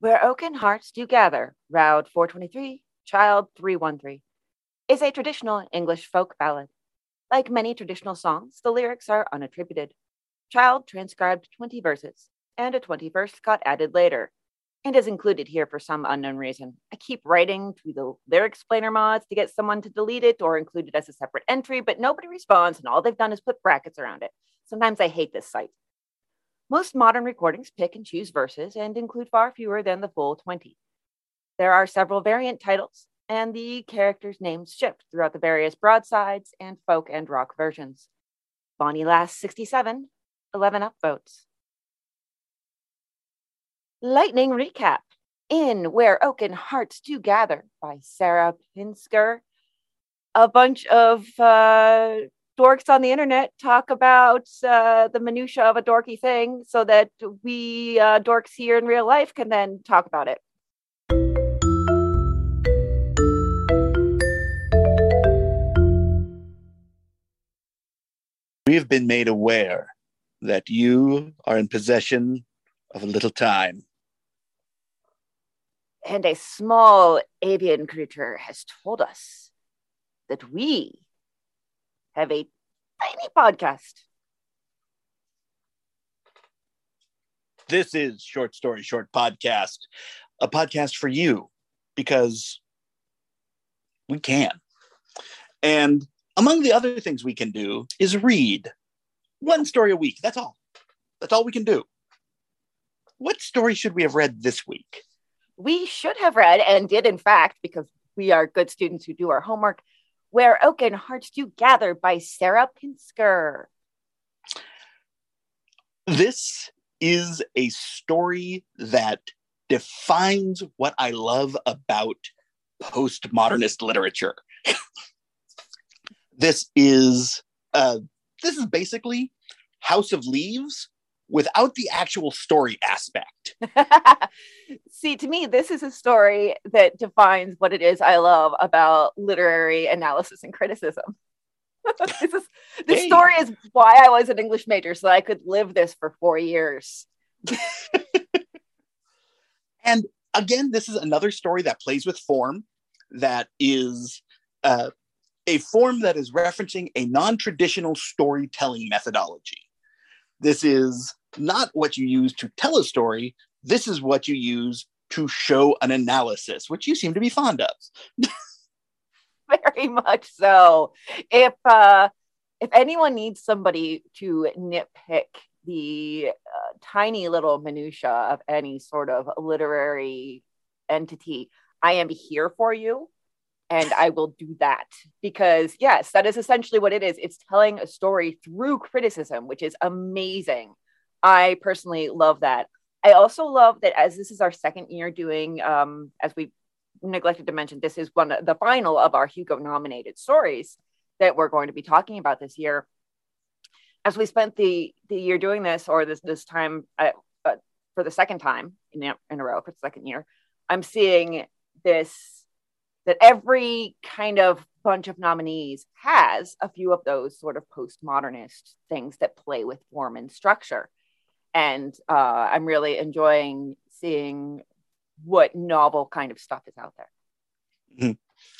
Where Oaken Hearts Do Gather, Roud 423, Child 313, is a traditional English folk ballad. Like many traditional songs, the lyrics are unattributed. Child transcribed 20 verses, and a 21st got added later, and is included here for some unknown reason. I keep writing to the lyric explainer mods to get someone to delete it or include it as a separate entry, but nobody responds, and all they've done is put brackets around it. Sometimes I hate this site. Most modern recordings pick and choose verses and include far fewer than the full 20. There are several variant titles, and the characters' names shift throughout the various broadsides and folk and rock versions. Bonnie Lass 67, 11 upvotes. Lightning Recap in Where Oaken Hearts Do Gather by Sarah Pinsker. A bunch of uh, dorks on the internet talk about uh, the minutia of a dorky thing so that we uh, dorks here in real life can then talk about it. We have been made aware that you are in possession of a little time. And a small avian creature has told us that we have a tiny podcast. This is Short Story Short Podcast, a podcast for you because we can. And among the other things we can do is read one story a week. That's all. That's all we can do. What story should we have read this week? We should have read and did, in fact, because we are good students who do our homework, where Oaken Hearts Do Gather by Sarah Pinsker. This is a story that defines what I love about postmodernist literature. this is uh, this is basically House of Leaves without the actual story aspect. See, to me, this is a story that defines what it is I love about literary analysis and criticism. this is this hey. story is why I was an English major, so I could live this for four years. and again, this is another story that plays with form, that is uh, a form that is referencing a non-traditional storytelling methodology. This is not what you use to tell a story. This is what you use to show an analysis, which you seem to be fond of. Very much so. If uh, if anyone needs somebody to nitpick the uh, tiny little minutia of any sort of literary entity, I am here for you and I will do that because yes, that is essentially what it is. It's telling a story through criticism, which is amazing. I personally love that. I also love that as this is our second year doing, um, as we neglected to mention, this is one of the final of our Hugo nominated stories that we're going to be talking about this year. As we spent the the year doing this, or this this time uh, uh, for the second time in in a row for the second year, I'm seeing this that every kind of bunch of nominees has a few of those sort of postmodernist things that play with form and structure and uh, I'm really enjoying seeing what novel kind of stuff is out there. Mm-hmm.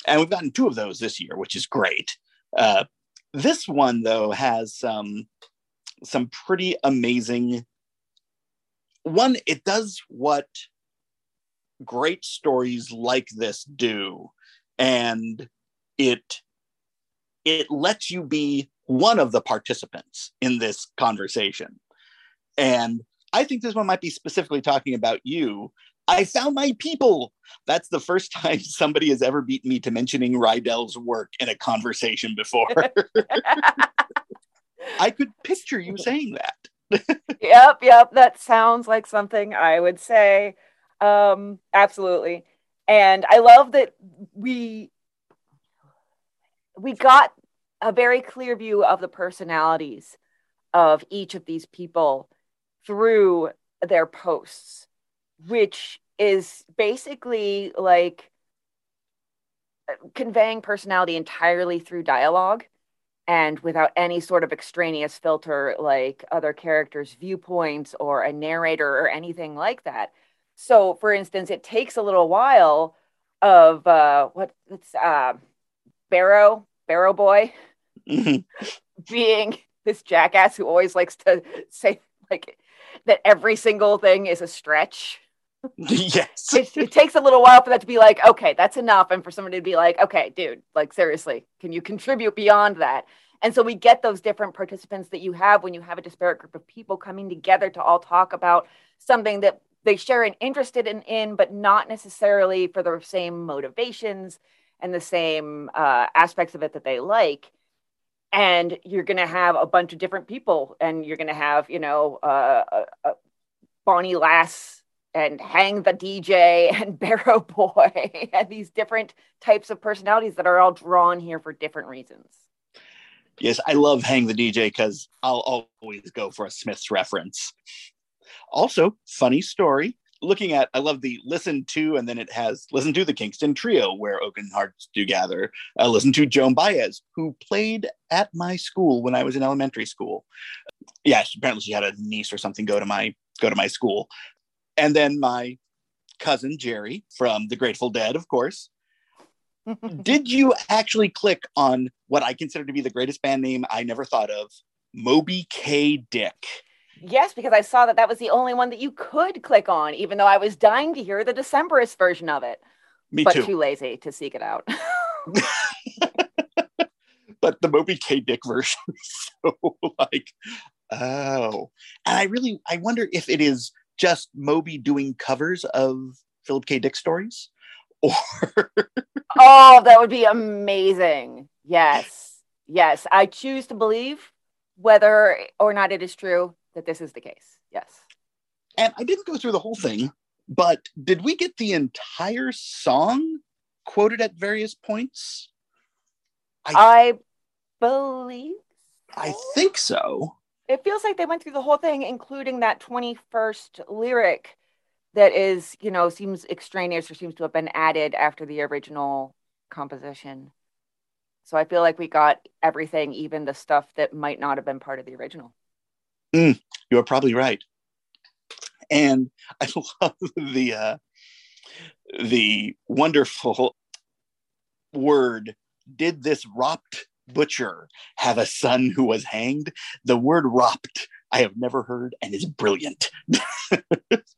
And we've gotten two of those this year, which is great. Uh, this one though has some some pretty amazing. One, it does what great stories like this do, and it it lets you be one of the participants in this conversation. And I think this one might be specifically talking about you. I found my people. That's the first time somebody has ever beaten me to mentioning Rydell's work in a conversation before. I could picture you saying that. yep, yep. That sounds like something I would say. Um, absolutely. And I love that we we got a very clear view of the personalities of each of these people through their posts, which is basically like conveying personality entirely through dialogue and without any sort of extraneous filter like other characters' viewpoints or a narrator or anything like that. So for instance it takes a little while of uh what it's uh barrow barrow boy Mhm. being this jackass who always likes to say like that every single thing is a stretch yes. it, it takes a little while for that to be like okay that's enough and for somebody to be like okay dude like seriously can you contribute beyond that and so we get those different participants that you have when you have a disparate group of people coming together to all talk about something that they share an interest in, in but not necessarily for the same motivations and the same uh, aspects of it that they like and you're going to have a bunch of different people and you're going to have you know uh, uh, uh, bonnie lass and hang the dj and barrow boy and these different types of personalities that are all drawn here for different reasons Yes, I love Hang the DJ because I'll always go for a Smiths reference. Also, funny story. Looking at, I love the listen to, and then it has listen to the Kingston Trio, where Oaken Hearts do gather. Uh, listen to Joan Baez, who played at my school when I was in elementary school. Yeah, she, apparently she had a niece or something go to my go to my school, and then my cousin Jerry from the Grateful Dead, of course. Did you actually click on what I consider to be the greatest band name I never thought of? Moby K. Dick. Yes because i saw that that was the only one that you could click on even though i was dying to hear the decemberist version of it Me but too. too lazy to seek it out but the Moby K. Dick version so like, oh. And I really, I wonder if it is just Moby doing covers of Philip K. Dick stories, or Oh, that would be amazing. Yes. Yes. I choose to believe whether or not it is true that this is the case. Yes. and I didn't go through the whole thing, but did we get the entire song quoted at various points? I I believe I think so. it feels like they went through the whole thing, including that 21st lyric that is, you know, seems extraneous or seems to have been added after the original composition. So I feel like we got everything, even the stuff that might not have been part of the original. You are probably right. And I love the uh, the wonderful word. Did this ropt butcher have a son who was hanged? The word ropt I have never heard and is brilliant.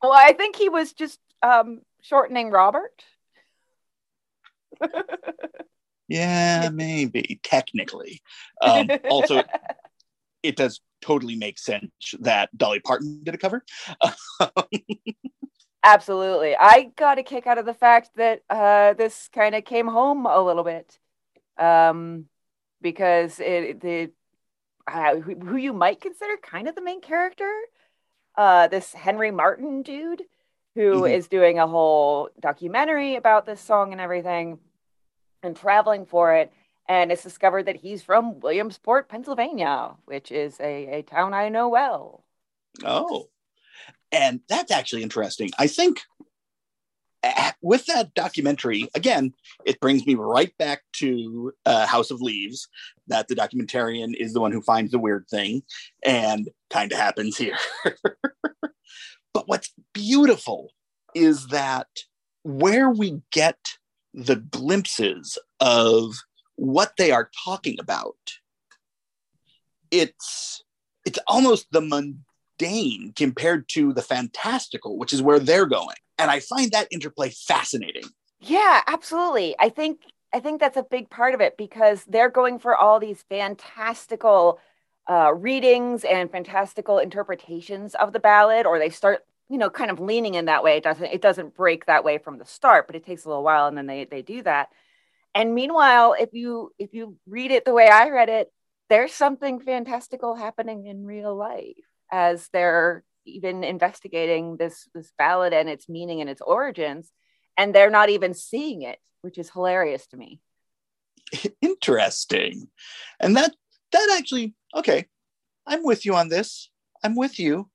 Well, I think he was just um, shortening Robert. Yeah, maybe technically. Um, also, it does totally makes sense that Dolly Parton did a cover. Absolutely. I got a kick out of the fact that uh, this kind of came home a little bit um, because it, the uh, who, who you might consider kind of the main character, uh, this Henry Martin dude, who is Mhm. doing a whole documentary about this song and everything and traveling for it. And it's discovered that he's from Williamsport, Pennsylvania, which is a, a town I know well. Oh, and that's actually interesting. I think uh, with that documentary, again, it brings me right back to uh, House of Leaves. That the documentarian is the one who finds the weird thing, and kind of happens here. but what's beautiful is that where we get the glimpses of what they are talking about, it's it's almost the mundane compared to the fantastical, which is where they're going. And I find that interplay fascinating. Yeah, absolutely. I think I think that's a big part of it because they're going for all these fantastical uh, readings and fantastical interpretations of the ballad, or they start, you know, kind of leaning in that way. It doesn't it doesn't break that way from the start, but it takes a little while, and then they they do that. And meanwhile, if you if you read it the way I read it, there's something fantastical happening in real life as they're even investigating this this ballad and its meaning and its origins and they're not even seeing it, which is hilarious to me. Interesting. And that that actually, okay, I'm with you on this. I'm with you.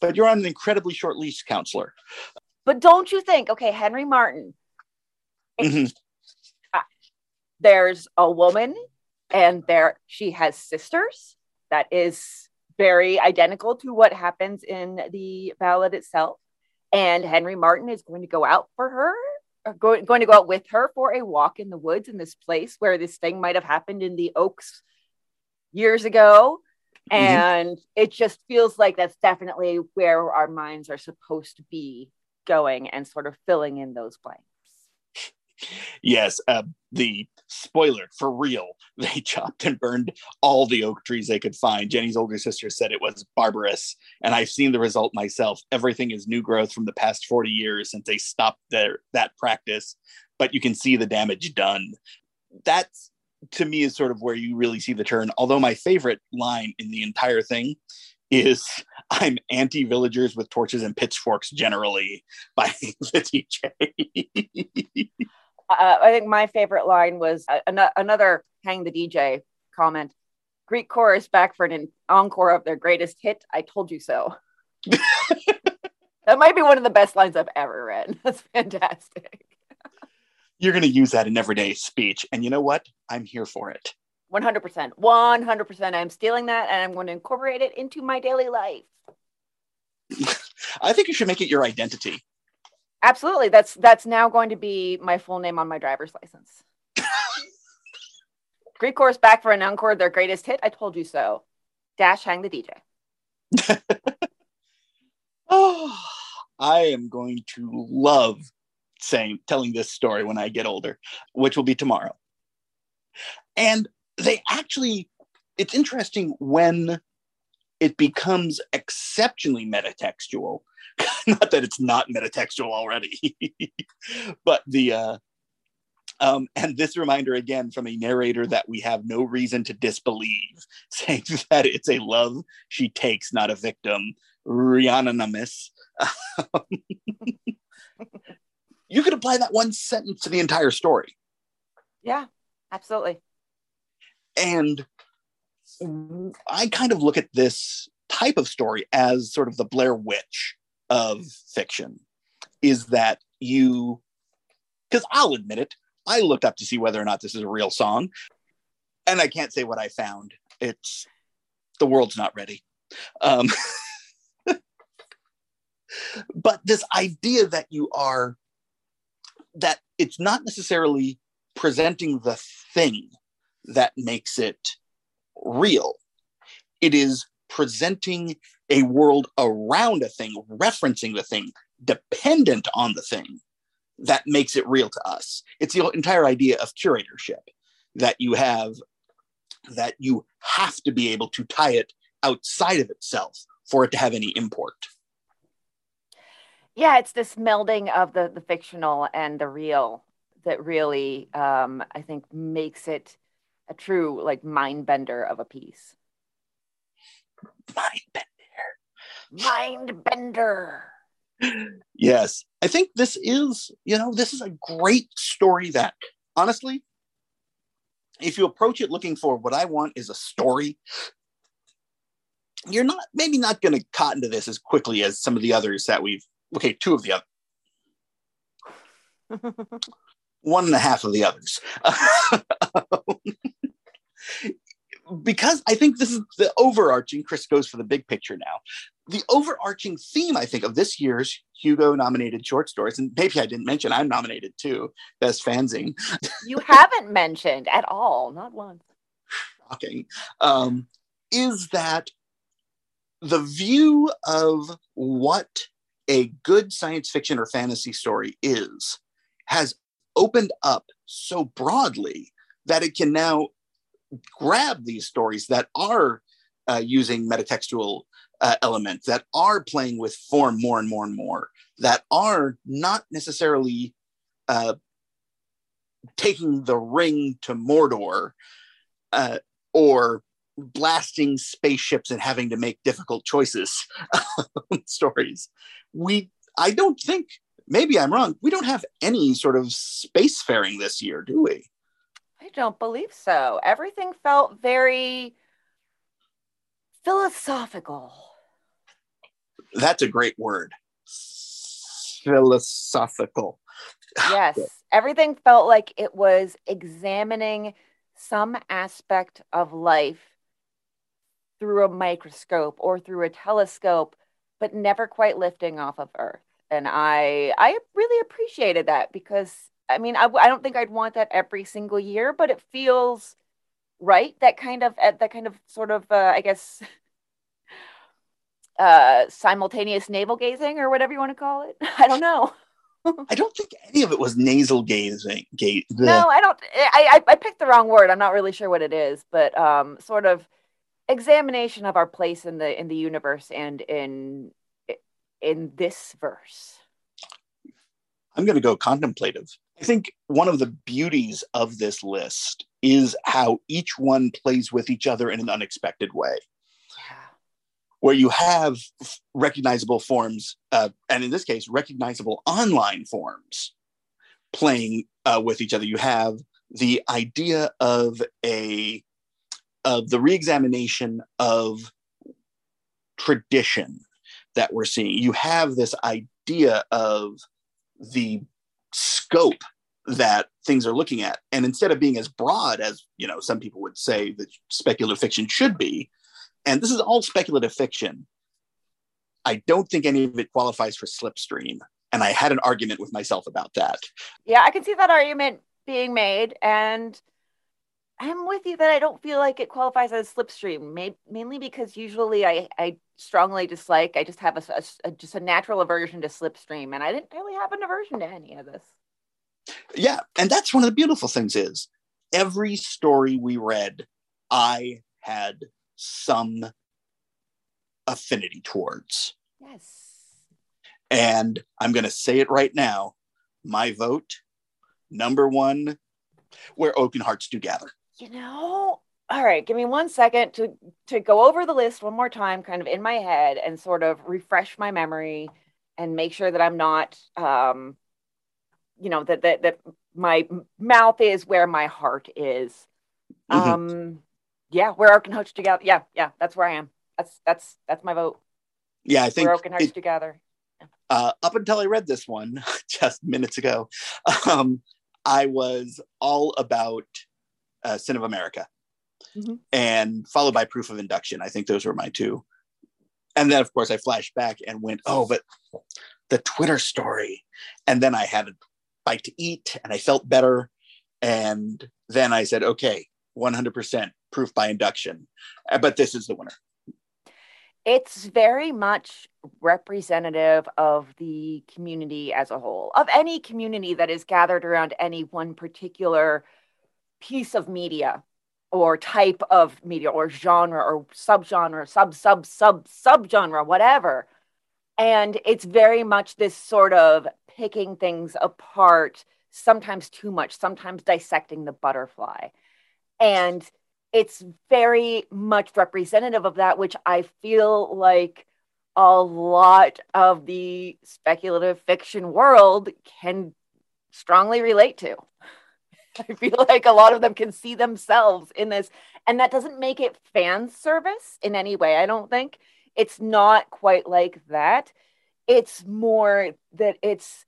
But you're on an incredibly short leash, counselor. But don't you think, okay, Henry Martin, Mhm. There's a woman and there she has sisters that is very identical to what happens in the ballad itself. and Henry Martin is going to go out for her, going, going to go out with her for a walk in the woods in this place where this thing might have happened in the Oaks years ago. Mm-hmm. And it just feels like that's definitely where our minds are supposed to be going and sort of filling in those blanks. Yes, uh, the spoiler for real. They chopped and burned all the oak trees they could find. Jenny's older sister said it was barbarous, and I've seen the result myself. Everything is new growth from the past 40 years since they stopped their that practice, but you can see the damage done. That's to me is sort of where you really see the turn. Although my favorite line in the entire thing is I'm anti villagers with torches and pitchforks generally by the DJ. Uh, I think my favorite line was uh, an- another hang the DJ comment. Greek chorus back for an encore of their greatest hit. I told you so. that might be one of the best lines I've ever read. That's fantastic. You're going to use that in everyday speech. And you know what? I'm here for it. 100%. 100%. I'm stealing that and I'm going to incorporate it into my daily life. I think you should make it your identity. Absolutely. That's that's now going to be my full name on my driver's license. Greek chorus back for an encore, their greatest hit. I told you so. Dash hang the DJ. oh, I am going to love saying telling this story when I get older, which will be tomorrow. And they actually, it's interesting when it becomes exceptionally metatextual. not that it's not metatextual already, but the uh, um, and this reminder again from a narrator that we have no reason to disbelieve, saying that it's a love she takes, not a victim. Rhianonymous. you could apply that one sentence to the entire story. Yeah, absolutely. And I kind of look at this type of story as sort of the Blair Witch of fiction is that you, because I'll admit it, I looked up to see whether or not this is a real song, and I can't say what I found. It's the world's not ready. Um, but this idea that you are, that it's not necessarily presenting the thing that makes it real. It is presenting a world around a thing, referencing the thing, dependent on the thing that makes it real to us. It's the entire idea of curatorship that you have, that you have to be able to tie it outside of itself for it to have any import. Yeah, it's this melding of the, the fictional and the real that really, um, I think, makes it a true like mind bender of a piece. Mind bender. Mind bender. Yes. I think this is, you know, this is a great story that honestly, if you approach it looking for what I want is a story, you're not maybe not going to cotton to this as quickly as some of the others that we've okay, two of the other one and a half of the others. because I think this is the overarching, Chris goes for the big picture now. The overarching theme, I think, of this year's Hugo nominated short stories, and maybe I didn't mention I'm nominated too, best fanzine. You haven't mentioned at all, not once. Shocking. Um, is that the view of what a good science fiction or fantasy story is has opened up so broadly that it can now grab these stories that are uh, using metatextual uh, elements, that are playing with form more and more and more, that are not necessarily uh, taking the ring to Mordor uh, or blasting spaceships and having to make difficult choices stories. We, I don't think, maybe I'm wrong, we don't have any sort of spacefaring this year, do we? I don't believe so. Everything felt very philosophical. That's a great word. Philosophical. Yes. Everything felt like it was examining some aspect of life through a microscope or through a telescope, but never quite lifting off of Earth. and I I really appreciated that because I mean I, I don't think I'd want that every single year, but it feels right. That kind of that kind of sort of uh, I guess uh, simultaneous navel gazing or whatever you want to call it. I don't know. I don't think any of it was nasal gazing. Gaze. No, I don't. I, I I picked the wrong word. I'm not really sure what it is, but um, sort of examination of our place in the in the universe and in in this verse. I'm going to go contemplative. I think one of the beauties of this list is how each one plays with each other in an unexpected way where you have recognizable forms, uh, and in this case, recognizable online forms playing uh, with each other. You have the idea of a of the reexamination of tradition that we're seeing. You have this idea of the scope that things are looking at and instead of being as broad as you know some people would say that speculative fiction should be and this is all speculative fiction. I don't think any of it qualifies for slipstream. And I had an argument with myself about that. Yeah, I can see that argument being made. And I'm with you that I don't feel like it qualifies as slipstream, mainly because usually I, I strongly dislike, I just have a, a, just a natural aversion to slipstream. And I didn't really have an aversion to any of this. Yeah. And that's one of the beautiful things is every story we read, I had some affinity towards. Yes. And I'm going to say it right now. My vote, number one, where Oaken Hearts do gather. You know, all right, give me one second to to go over the list one more time, kind of in my head, and sort of refresh my memory and make sure that I'm not, um, you know, that that that my mouth is where my heart is. Mm-hmm. Um, yeah, we're Oaken Hearts together. Yeah, yeah, that's where I am. That's that's that's my vote. Yeah, I think we're Oaken Hearts together. Uh, up until I read this one just minutes ago, um, I was all about uh, Sin of America, mm-hmm. and followed by Proof of Induction. I think those were my two. And then, of course, I flashed back and went, "Oh, but the Twitter story." And then I had a bite to eat, and I felt better. And then I said, "Okay, 100% proof by induction. Uh, but this is the winner. It's very much representative of the community as a whole, of any community that is gathered around any one particular piece of media or type of media or genre or subgenre, sub, sub, sub, subgenre, whatever. And it's very much this sort of picking things apart, sometimes too much, sometimes dissecting the butterfly. And it's very much representative of that, which I feel like a lot of the speculative fiction world can strongly relate to. I feel like a lot of them can see themselves in this. And that doesn't make it fan service in any way, I don't think. It's not quite like that. It's more that it's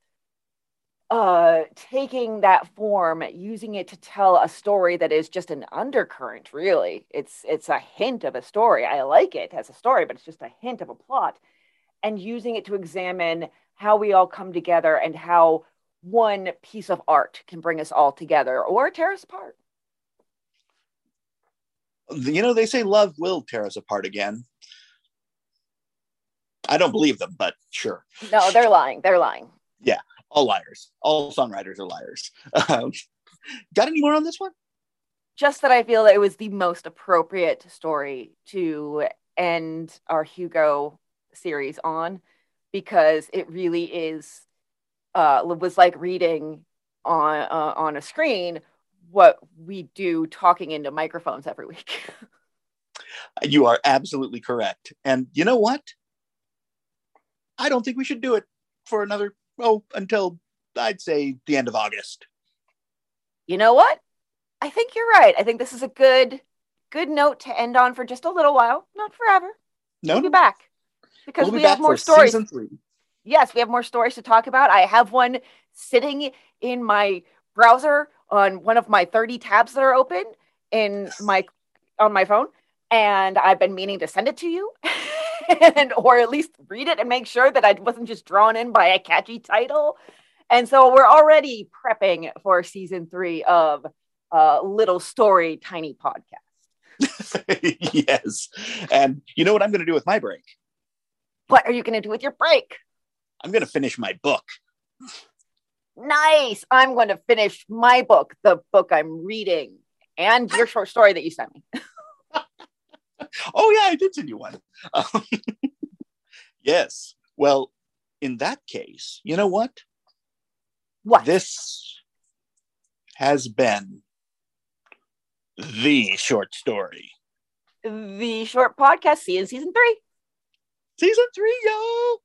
uh taking that form using it to tell a story that is just an undercurrent really. It's it's a hint of a story. I like it as a story but it's just a hint of a plot. And using it to examine how we all come together and how one piece of art can bring us all together or tear us apart. You know they say love will tear us apart again. I don't believe them but sure. No they're lying. They're lying. Yeah all liars. All songwriters are liars. Um, got any more on this one? Just that I feel that it was the most appropriate story to end our Hugo series on because it really is uh, was like reading on uh, on a screen what we do talking into microphones every week. you are absolutely correct. And you know what? I don't think we should do it for another oh, until I'd say the end of August. You know what? I think you're right. I think this is a good good note to end on for just a little while, not forever. No, we'll be back because we'll be we have more stories. Yes, we have more stories to talk about. I have one sitting in my browser on one of my 30 tabs that are open in my on my phone and I've been meaning to send it to you. and or at least read it and make sure that I wasn't just drawn in by a catchy title. And so we're already prepping for season three of uh, Little Story Tiny Podcast. yes. And you know what I'm going to do with my break? What are you going to do with your break? I'm going to finish my book. Nice. I'm going to finish my book, the book I'm reading, and your short story that you sent me. oh, yeah, I did send you one. Um, yes. Well, in that case, you know what? What? This has been the short story. The short podcast, season season three. Season three, yo!